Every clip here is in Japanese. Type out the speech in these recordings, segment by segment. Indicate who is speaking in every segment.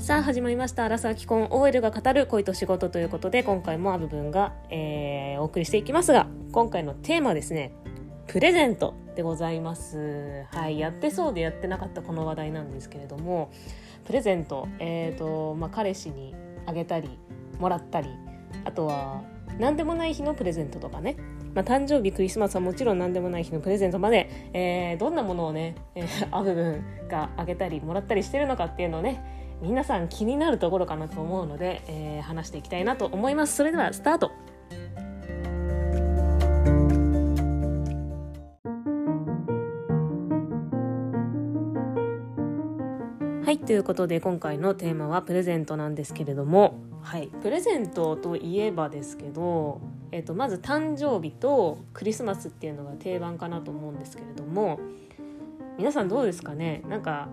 Speaker 1: さあ始まりました「アラサー既婚 OL が語る恋と仕事」ということで今回もアブ分が、えー、お送りしていきますが今回のテーマはですねプレゼントでございます。はいやってそうでやってなかったこの話題なんですけれどもプレゼントえっ、ー、とまあ彼氏にあげたりもらったりあとは何でもない日のプレゼントとかね。まあ、誕生日クリスマスはもちろん何でもない日のプレゼントまで、えー、どんなものをね、えー、アブ分があげたりもらったりしてるのかっていうのをね皆さん気になるところかなと思うので、えー、話していきたいなと思います。それではスタート。はいということで今回のテーマはプレゼントなんですけれども。はい。プレゼントといえばですけど、えーと、とまず誕生日とクリスマスっていうのが定番かなと思うんですけれども。皆さんどうですかね？なんか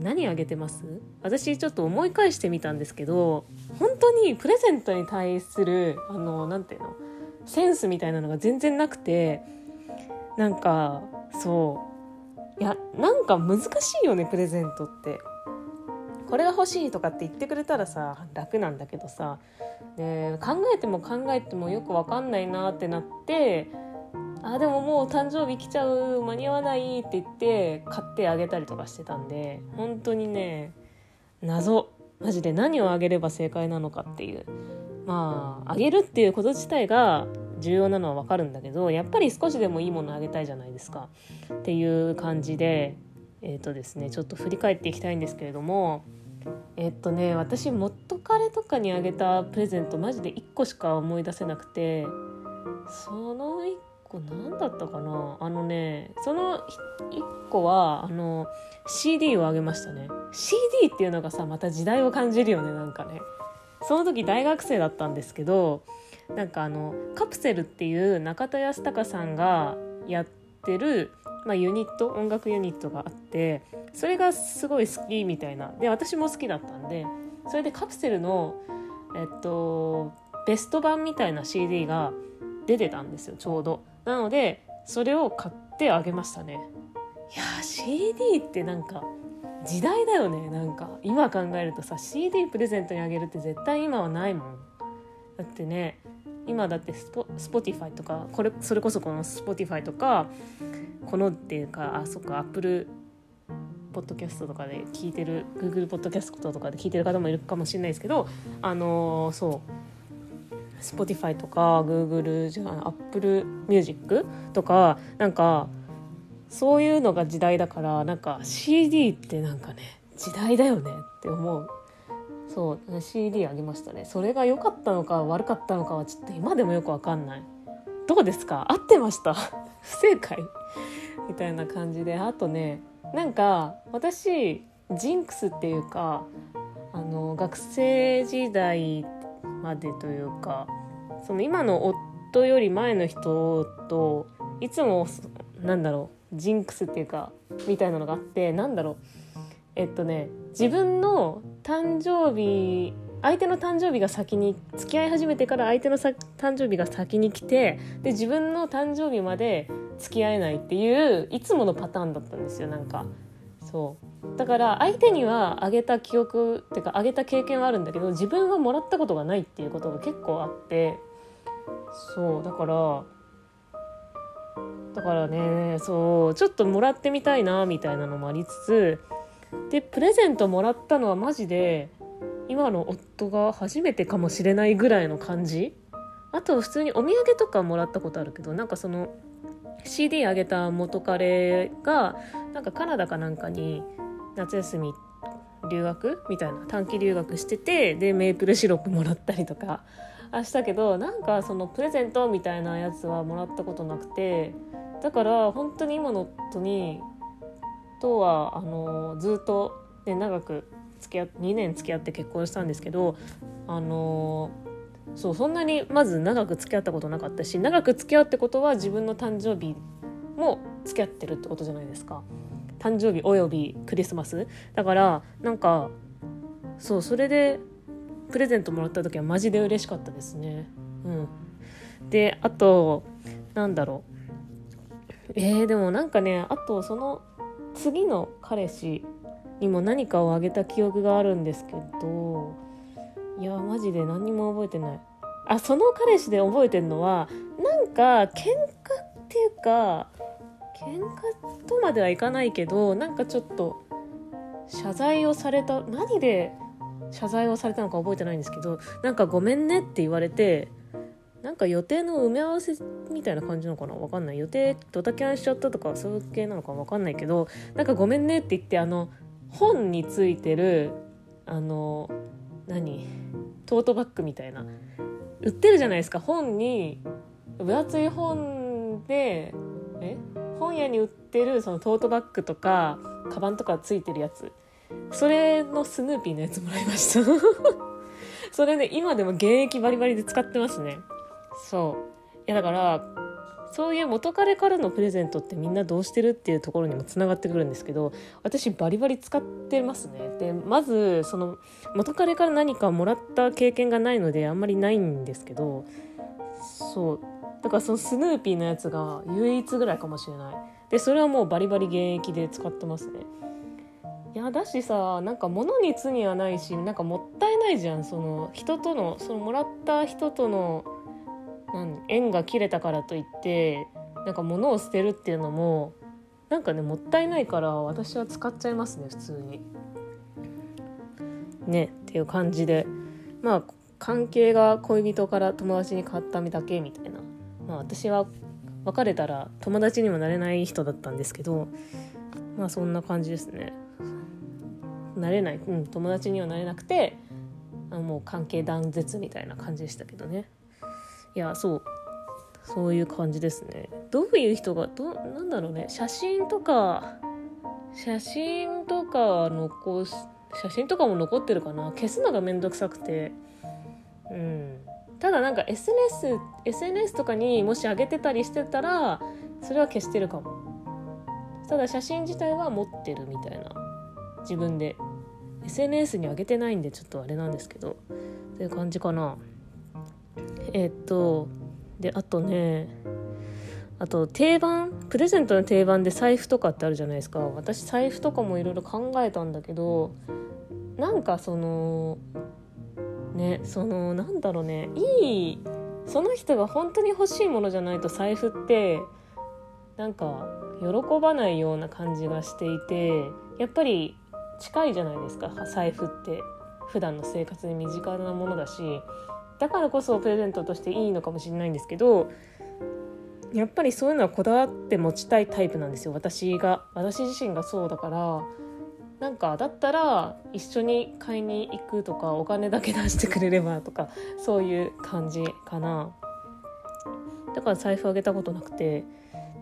Speaker 1: 何あげてます？私ちょっと思い返してみたんですけど本当にプレゼントに対するあの何ていうの？センスみたいなのが全然なくてなんかそう。いやなんか難しいよねプレゼントって。これが欲しいとかって言ってくれたらさ楽なんだけどさ。で考えても考えてもよく分かんないなってなってあでももう誕生日来ちゃう間に合わないって言って買ってあげたりとかしてたんで本当にね謎。マジで何をあげれば正解なのかっていう。まああげるっていうこと自体が重要なのは分かるんだけどやっぱり少しでもいいものあげたいじゃないですか。っていう感じでえっ、ー、とですねちょっと振り返っていきたいんですけれどもえっとね私元彼とかにあげたプレゼントマジで1個しか思い出せなくてその1個何だったかな？あのねその1個はあの CD をあげましたね。CD っていうのがさまた時代を感じるよねなんかね。その時大学生だったんですけどなんかあのカプセルっていう中田康隆さんがやってる、まあ、ユニット音楽ユニットがあってそれがすごい好きみたいな。で私も好きだったんでそれでカプセルのえっとベスト版みたいな CD が出てたんですよちょうど。なのでそれを買ってあげましたね。いや CD ってなんか時代だよね。なんか今考えるとさ CD プレゼントにあげるって絶対今はないもん。だってね今だってスポ Spotify とかこれそれこそこの Spotify とかこのっていうかあそっか Apple Podcast とかで聞いてる Google ポッドキャストとかで聞いてる方もいるかもしれないですけどあのー、そう Spotify とか Google じゃない Apple Music とかなんかそういうのが時代だからなんか CD ってなんかね時代だよねって思う。そう CD あげましたね。それが良かったのか悪かったのかはちょっと今でもよくわかんない。どうですか？合ってました？不正解？みたいな感じで。あとねなんか私ジンクスっていうかあの学生時代ってまでというかその今の夫より前の人といつもなんだろうジンクスっていうかみたいなのがあってなんだろうえっとね自分の誕生日相手の誕生日が先に付き合い始めてから相手の誕生日が先に来てで自分の誕生日まで付き合えないっていういつものパターンだったんですよなんか。そう。だから相手にはあげた記憶っていうかあげた経験はあるんだけど自分はもらったことがないっていうことが結構あって。そう。だからだからねそうちょっともらってみたいなみたいなのもありつつでプレゼントもらったのはマジで今の夫が初めてかもしれないぐらいの感じ。あと普通にお土産とかもらったことあるけどなんかその CD あげた元彼がなんかカナダかなんかに夏休み留学みたいな短期留学しててでメープルシロップもらったりとかあしたけどなんかそのプレゼントみたいなやつはもらったことなくてだから本当に今の夫にとはあのずっと、ね、長く付き合2年付き合って結婚したんですけどあのそうそんなにまず長く付き合ったことなかったし長く付き合うってことは自分の誕生日も付き合ってるってことじゃないですか。誕生日およびクリスマス。だからなんかそうそれでプレゼントもらった時はマジで嬉しかったですね。うん。であとなんだろう。えー、でもなんかねあとその次の彼氏にも何かをあげた記憶があるんですけどいやマジで何も覚えてない。あその彼氏で覚えてるのはなんか喧嘩っていうか喧嘩とまではいかないけどなんかちょっと謝罪をされた何で謝罪をされたのか覚えてないんですけどなんかごめんねって言われてなんか予定の埋め合わせみたいな感じなのかな？わかんない。予定ドタキャンしちゃったとかそういう系なのかわかんないけどなんかごめんねって言ってあの本についてるあの何？トートバッグみたいな。売ってるじゃないですか。本に分厚い本でえ？本屋に売ってるそのトートバッグとかカバンとかついてるやつ。それのスヌーピーのやつもらいました。それね今でも現役バリバリで使ってますね。そう。いやだからそういう元彼からのプレゼントってみんなどうしてるっていうところにもつながってくるんですけど私バリバリ使ってますね。でまずその元彼から何かもらった経験がないのであんまりないんですけどそう。だからそのスヌーピーのやつが唯一ぐらいかもしれない。でそれはもうバリバリ現役で使ってますね。いやだしさなんか物に罪はないしなんかもったいないじゃん。その人とのそのもらった人とのなん縁が切れたからといってなんか物を捨てるっていうのもなんかねもったいないから私は使っちゃいますね普通に。ねっていう感じでまあ関係が恋人から友達に変わっただけみたいなまあ私は別れたら友達にもなれない人だったんですけどまあそんな感じですね。なれない、うん、友達にはなれなくてあもう関係断絶みたいな感じでしたけどね。いやそう。そういう感じですね。どういう人がどなんだろうね。写真とか写真とか残す写真とかも残ってるかな。消すのがめんどくさくて。うん。ただなんか SNS, SNS とかにもし上げてたりしてたらそれは消してるかも。ただ写真自体は持ってるみたいな。自分で。SNS に上げてないんでちょっとあれなんですけど。っていう感じかな。えっとであとねあと定番プレゼントの定番で財布とかってあるじゃないですか。私財布とかもいろいろ考えたんだけどなんかそのねそのなんだろうねいいその人が本当に欲しいものじゃないと財布ってなんか喜ばないような感じがしていてやっぱり近いじゃないですか財布って。普段の生活に身近なものだし。だからこそプレゼントとしていいのかもしれないんですけどやっぱりそういうのはこだわって持ちたいタイプなんですよ。私が私自身がそうだから。なんかだったら一緒に買いに行くとかお金だけ出してくれればとかそういう感じかな。だから財布あげたことなくて。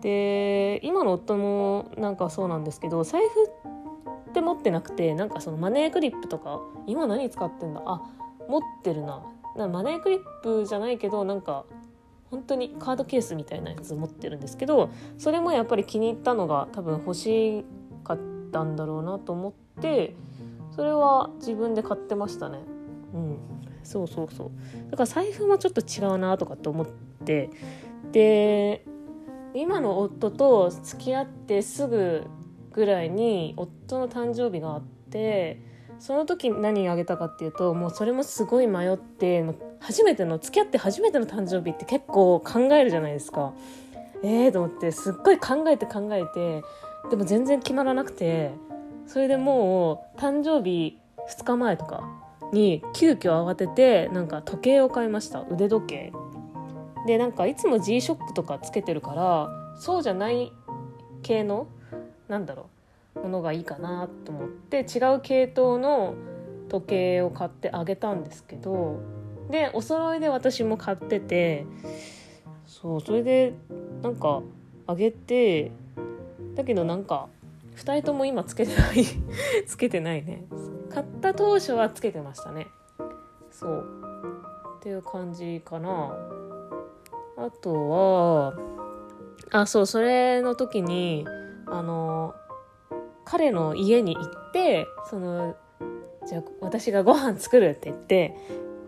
Speaker 1: で今の夫もなんかそうなんですけど財布って持ってなくてなんかそのマネークリップとか今何使ってんだ？あ持ってるな。なマネークリップじゃないけどなんか本当にカードケースみたいなやつ持ってるんですけどそれもやっぱり気に入ったのが多分欲しかったんだろうなと思ってそれは自分で買ってましたね。うん。そうそうそう。だから財布もちょっと違うなとかって思ってで今の夫と付き合ってすぐぐらいに夫の誕生日があってその時何あげたかっていうともうそれもすごい迷って初めての付き合って初めての誕生日って結構考えるじゃないですか。えーと思ってすっごい考えて考えてでも全然決まらなくてそれでもう誕生日2日前とかに急遽慌ててなんか時計を買いました腕時計でなんかいつも G ショックとかつけてるからそうじゃない系のなんだろうものがいいかなと思って違う系統の時計を買ってあげたんですけどでお揃いで私も買っててそうそれでなんかあげてだけどなんか2人とも今つけてない つけてないね。買った当初はつけてましたね。そう。っていう感じかな。あとはあそうそれの時にあの彼の家に行ってそのじゃあ私がご飯作るって言って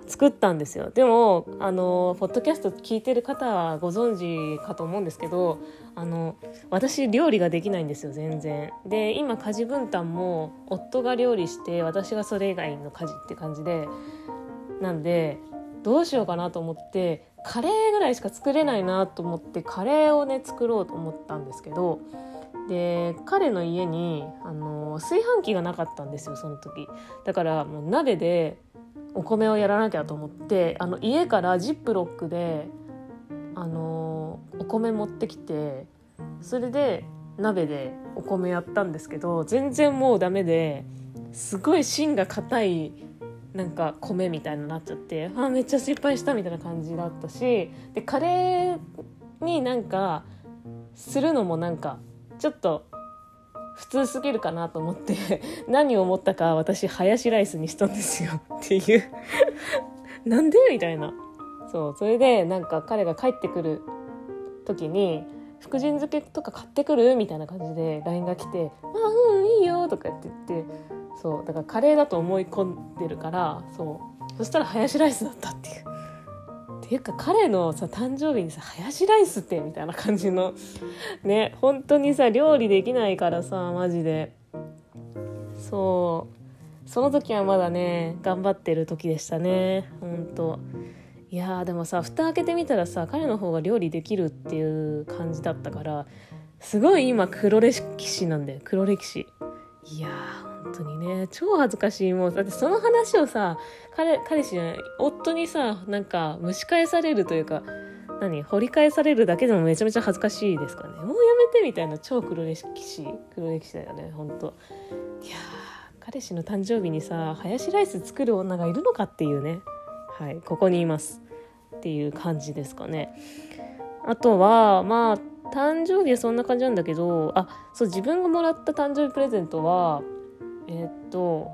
Speaker 1: 作ったんですよ。でもあのポッドキャスト聞いてる方はご存知かと思うんですけどあの私料理ができないんですよ全然。で今家事分担も夫が料理して私がそれ以外の家事って感じでなんでどうしようかなと思ってカレーぐらいしか作れないなと思ってカレーをね作ろうと思ったんですけどで彼の家にあの炊飯器がなかったんですよその時。だからもう鍋でお米をやらなきゃと思ってあの家からジップロックであのお米持ってきてそれで鍋でお米やったんですけど全然もうダメですごい芯が硬いなんか米みたいになっちゃってあめっちゃ失敗したみたいな感じだったしでカレーになんかするのもなんかちょっと普通すぎるかなと思って 何を思ったか私ハヤシライスにしたんですよっていう なんでみたいなそうそれでなんか彼が帰ってくる時に福神漬けとか買ってくるみたいな感じで LINE が来て「あうんいいよ」とかって言ってそうだからカレーだと思い込んでるからそうそしたらハヤシライスだったっていう。ていうか彼のさ誕生日にさハヤシライスってみたいな感じのね本当にさ料理できないからさマジで。そう。その時はまだね頑張ってる時でしたね。ほんと。いやでもさ蓋開けてみたらさ彼の方が料理できるっていう感じだったからすごい今黒歴史なんだよ。黒歴史。いやー本当にね超恥ずかしい。もうだってその話をさ彼彼氏じゃない夫にさなんか蒸し返されるというか何掘り返されるだけでもめちゃめちゃ恥ずかしいですかね。もうやめてみたいな超黒歴史黒歴史だよねほんといや彼氏の誕生日にさハヤシライス作る女がいるのかっていうね。はいここにいます。っていう感じですかね。あとはまあ誕生日はそんな感じなんだけどあそう自分がもらった誕生日プレゼントはえー、っと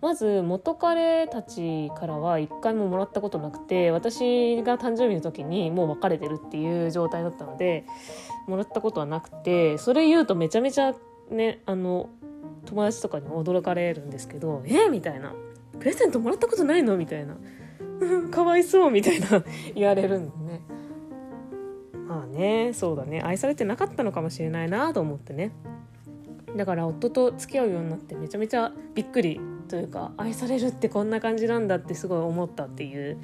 Speaker 1: まず元彼たちからは一回ももらったことなくて私が誕生日の時にもう別れてるっていう状態だったのでもらったことはなくてそれ言うとめちゃめちゃねあの友達とかに驚かれるんですけど「えみたいな「プレゼントもらったことないの?」みたいな。かわいそうみたいな。言われるんでね。まあねそうだね。愛されてなかったのかもしれないなと思ってね。だから夫と付き合うようになってめちゃめちゃびっくりというか愛されるってこんな感じなんだってすごい思ったっていう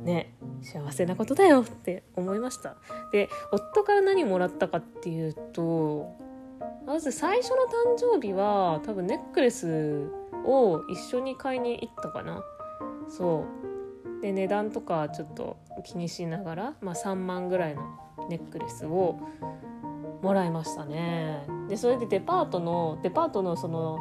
Speaker 1: ね幸せなことだよって思いました。で夫から何もらったかっていうとまず最初の誕生日は多分ネックレスを一緒に買いに行ったかな。そう。で値段とかちょっと気にしながら、まあ、3万ぐらいのネックレスをもらいましたね。でそれでデパートのデパートのその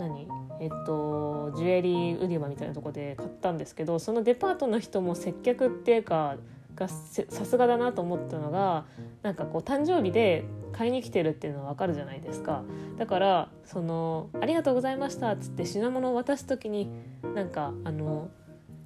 Speaker 1: 何？えっとジュエリー売り場みたいなとこで買ったんですけどそのデパートの人も接客っていうかがさすがだなと思ったのがなんかこう誕生日で買いに来てるっていうのは分かるじゃないですか。だからその「ありがとうございました」っつって品物を渡す時になんかあの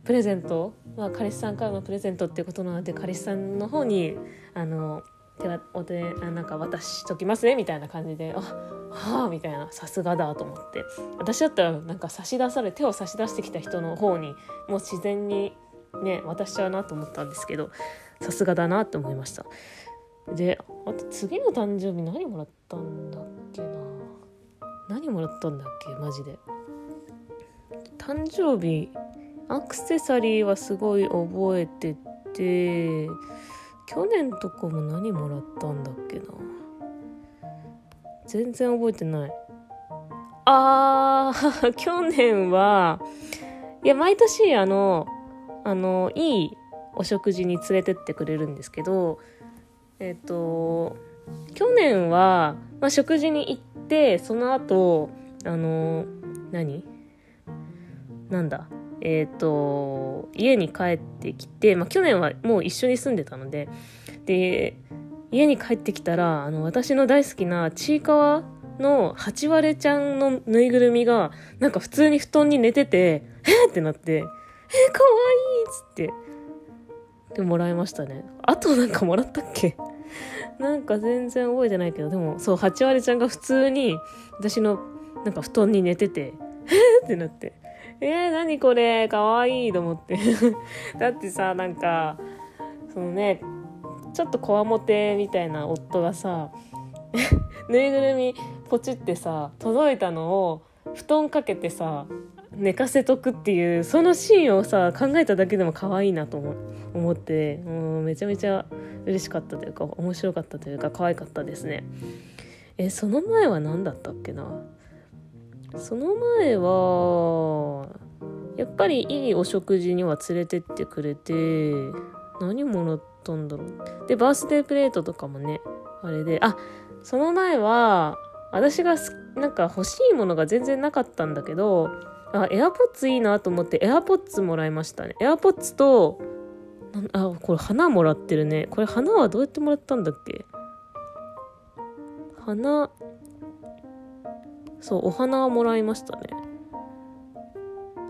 Speaker 1: プレゼント、まあ、彼氏さんからのプレゼントっていうことなので彼氏さんの方にあの手はお手あなんか渡しときますねみたいな感じであはあみたいなさすがだと思って。私だったらなんか差し出され手を差し出してきた人の方にもう自然にね渡しちゃうなと思ったんですけどさすがだなと思いました。であと次の誕生日何もらったんだっけな？何もらったんだっけ？マジで。誕生日アクセサリーはすごい覚えてて去年とかも何もらったんだっけな。全然覚えてない。あー 去年はいや毎年あのあのいいお食事に連れてってくれるんですけどえっ、と去年は、まあ、食事に行ってその後あの何？なんだ？え、ー、と、家に帰ってきて、まあ、去年はもう一緒に住んでたので、で、家に帰ってきたら、あの、私の大好きなちいかわの八割ちゃんのぬいぐるみが、なんか普通に布団に寝てて、えー、ってなって、え、かわいいっつって、でもらいましたね。あとなんかもらったっけ？なんか全然覚えてないけど、でも、そう、八割ちゃんが普通に、私の、なんか布団に寝てて、えー、ってなって、えー、何これ？かわいいと思って。だってさなんかそのねちょっとこわもてみたいな夫がさ ぬいぐるみポチってさ届いたのを布団かけてさ寝かせとくっていうそのシーンをさ考えただけでも可愛いなと思って。もうめちゃめちゃ嬉しかったというか面白かったというか可愛かったですね。えその前は何だったっけな？その前はやっぱりいいお食事には連れてってくれて何もらったんだろう。でバースデープレートとかもねあれであその前は私がなんか欲しいものが全然なかったんだけどあエアポッツいいなと思ってエアポッツもらいましたね。エアポッツとあこれ花もらってるね。これ花はどうやってもらったんだっけ？花そうお花はもらいましたね。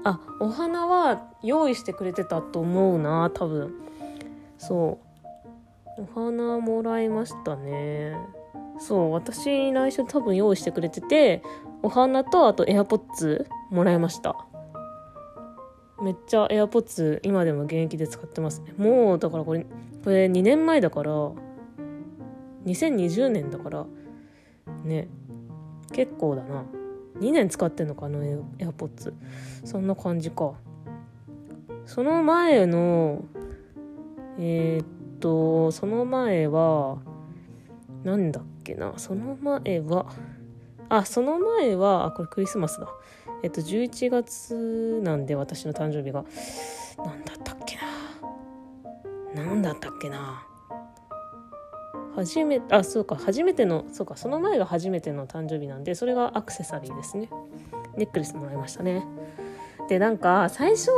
Speaker 1: あお花は用意してくれてたと思うな多分。そう。お花もらいましたね。そう私に内緒多分用意してくれててお花とあとエアポッツもらいました。めっちゃエアポッツ今でも現役で使ってますね。もうだからこれこれ2年前だから2020年だからね。結構だな。2年使ってんのかあのエアポッツ。そんな感じか。その前のえー、っとその前はなんだっけな。その前はあその前はあこれクリスマスだ。えっと11月なんで私の誕生日が。何だったっけな。何だったっけな。初めあそうか初めてのそうかその前が初めての誕生日なんでそれがアクセサリーですね。ネックレスもらいましたね。でなんか最初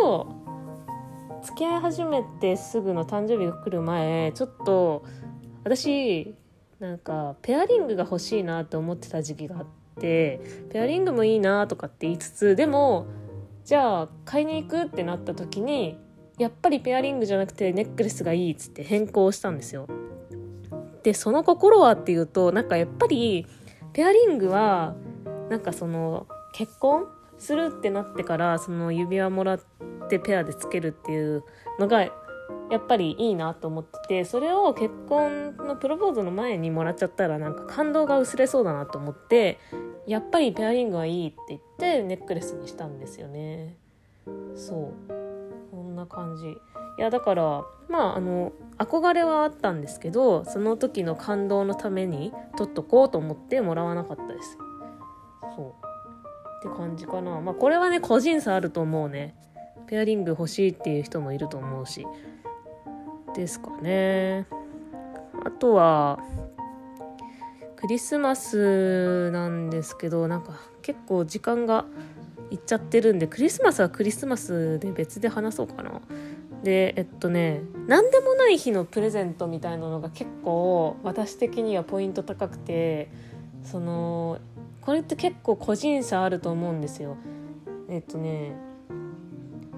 Speaker 1: 付き合い始めてすぐの誕生日が来る前ちょっと私なんかペアリングが欲しいなって思ってた時期があってペアリングもいいなとかって言いつつでもじゃあ買いに行くってなった時にやっぱりペアリングじゃなくてネックレスがいいっつって変更したんですよ。でその心はっていうとなんかやっぱりペアリングはなんかその結婚するってなってからその指輪もらってペアでつけるっていうのがやっぱりいいなと思っててそれを結婚のプロポーズの前にもらっちゃったらなんか感動が薄れそうだなと思ってやっぱりペアリングはいいって言ってネックレスにしたんですよねそうこんな感じいやだからまああの憧れはあったんですけどその時の感動のために取っとこうと思ってもらわなかったです。そう。って感じかな。まあこれはね個人差あると思うね。ペアリング欲しいっていう人もいると思うし。ですかね。あとはクリスマスなんですけどなんか結構時間がいっちゃってるんでクリスマスはクリスマスで別で話そうかな。でえっとね何でもない日のプレゼントみたいなのが結構私的にはポイント高くてそのこれって結構個人差あると思うんですよ。えっとね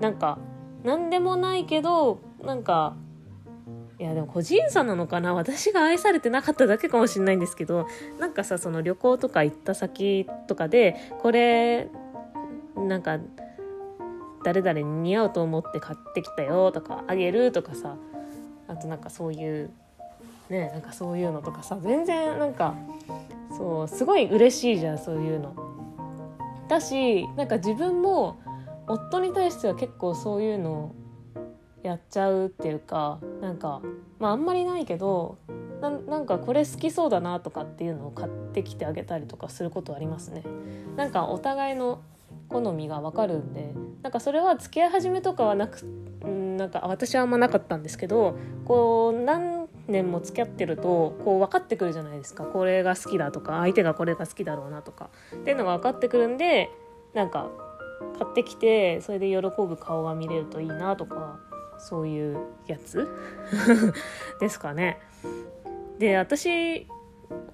Speaker 1: なんか何でもないけどなんかいやでも個人差なのかな？私が愛されてなかっただけかもしれないんですけどなんかさその旅行とか行った先とかでこれなんか誰々に似合うと思って買ってきたよとかあげるとかさあとなんかそういうねなんかそういうのとかさ全然なんかそうすごい嬉しいじゃんそういうの。だしなんか自分も夫に対しては結構そういうのやっちゃうっていうかなんかまああんまりないけどなんかこれ好きそうだなとかっていうのを買ってきてあげたりとかすることありますね。なんかお互いの好みが分かるんでなんかそれは付き合い始めとかはなくなんか私はあんまなかったんですけどこう何年も付き合ってるとこう分かってくるじゃないですか。これが好きだとか相手がこれが好きだろうなとか。っていうのが分かってくるんでなんか買ってきてそれで喜ぶ顔が見れるといいなとかそういうやつ？ですかね。で私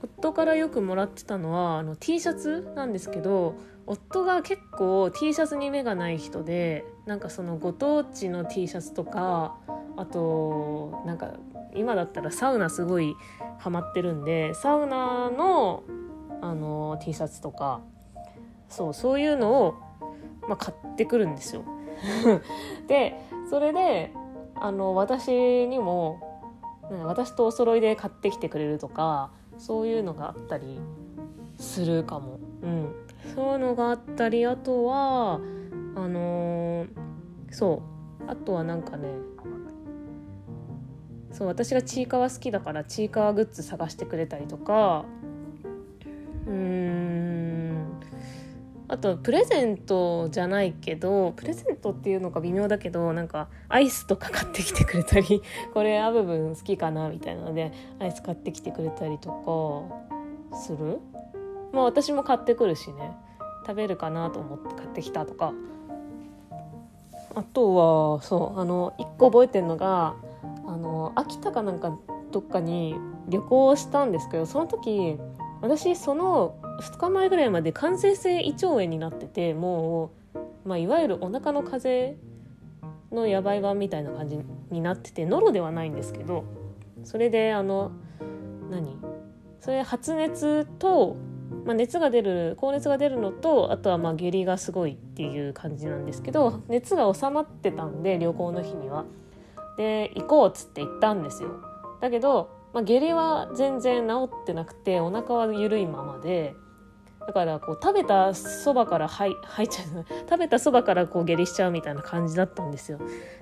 Speaker 1: 夫からよくもらってたのはあの T シャツなんですけど夫が結構 T シャツに目がない人でなんかそのご当地の T シャツとかあとなんか今だったらサウナすごいハマってるんでサウナのあの T シャツとかそうそういうのをまあ、買ってくるんですよ。でそれであの私にも私とお揃いで買ってきてくれるとかそういうのがあったりするかも。うん、そういうのがあったりあとはあのー、そう。あとはなんかねそう私がちいかわ好きだからちいかわグッズ探してくれたりとかうーん。あとプレゼントじゃないけどプレゼントっていうのが微妙だけどなんかアイスとか買ってきてくれたり これアブブン好きかなみたいなのでアイス買ってきてくれたりとかする？まあ私も買ってくるしね。食べるかなと思って買ってきたとか。あとはそうあの1個覚えてるのがあの秋田かなんかどっかに旅行したんですけどその時私その2日前ぐらいまで感染性胃腸炎になっててもう、まあ、いわゆるお腹の風邪のやばい版みたいな感じになっててノロではないんですけどそれであの何？それ発熱とまあ、熱が出る高熱が出るのとあとはまあ下痢がすごいっていう感じなんですけど熱が収まってたんで旅行の日には。で行こうっつって行ったんですよ。だけど、まあ、下痢は全然治ってなくてお腹は緩いままでだからこう食べたそばから入入っちゃう食べたそばからこう下痢しちゃうみたいな感じだったんですよ。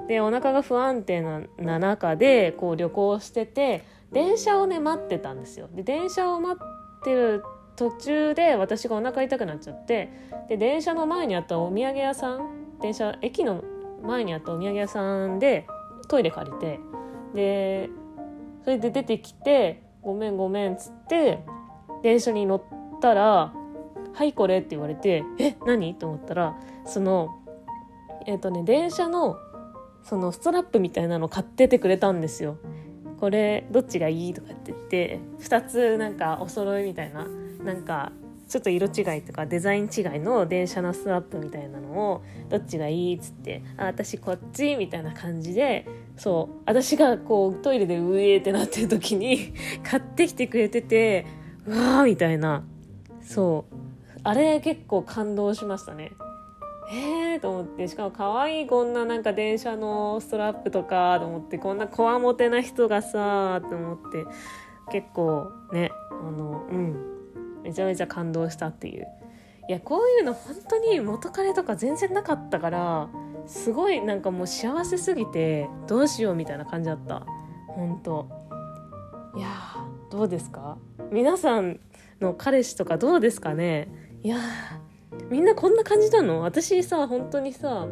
Speaker 1: でお腹が不安定な中でこう旅行してて電車をね待ってたんですよ。で電車を待ってる途中で私がお腹痛くなっちゃってで電車の前にあったお土産屋さん電車駅の前にあったお土産屋さんでトイレ借りてでそれで出てきて「ごめんごめん」っつって電車に乗ったら「はいこれ」って言われて「え何?」と思ったらそのえっ、ー、とね電車のそのストラップみたいなの買っててくれたんですよ。これどっちがいい？とかって言って2つなんかお揃いみたいななんかちょっと色違いとかデザイン違いの電車のストラップみたいなのをどっちがいいっつってあ私こっちみたいな感じでそう私がこうトイレでうえーってなってる時に 買ってきてくれててうわーみたいなそうあれ結構感動しましたね。えーと思ってしかも可愛いこんななんか電車のストラップとかと思ってこんなこわもてな人がさと思って結構ねあのうん。めちゃめちゃ感動したっていう。いやこういうの本当に元彼とか全然なかったからすごいなんかもう幸せすぎてどうしようみたいな感じだった。本当。いやどうですか？皆さんの彼氏とかどうですかね？いやみんなこんな感じなの？私さ本当にさ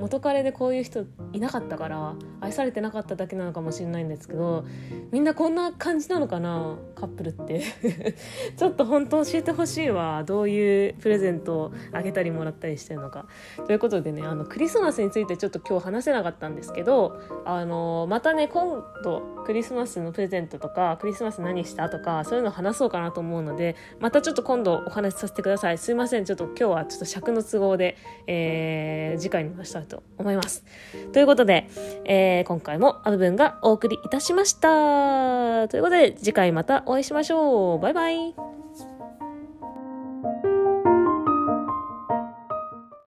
Speaker 1: 元彼でこういう人いなかったから愛されてなかっただけなのかもしれないんですけどみんなこんな感じなのかなカップルって。ちょっと本当教えてほしいわ。どういうプレゼントをあげたりもらったりしてるのか。ということでねあのクリスマスについてちょっと今日話せなかったんですけどあのまたね今度クリスマスのプレゼントとかクリスマス何したとかそういうの話そうかなと思うのでまたちょっと今度お話しさせてください。すいません。ちょっと今日はちょっと尺の都合で、えー、次回に回したと思います。ということで、えー、今回もアブブンがお送りいたしました。ということで、次回またお会いしましょう。バイバイ。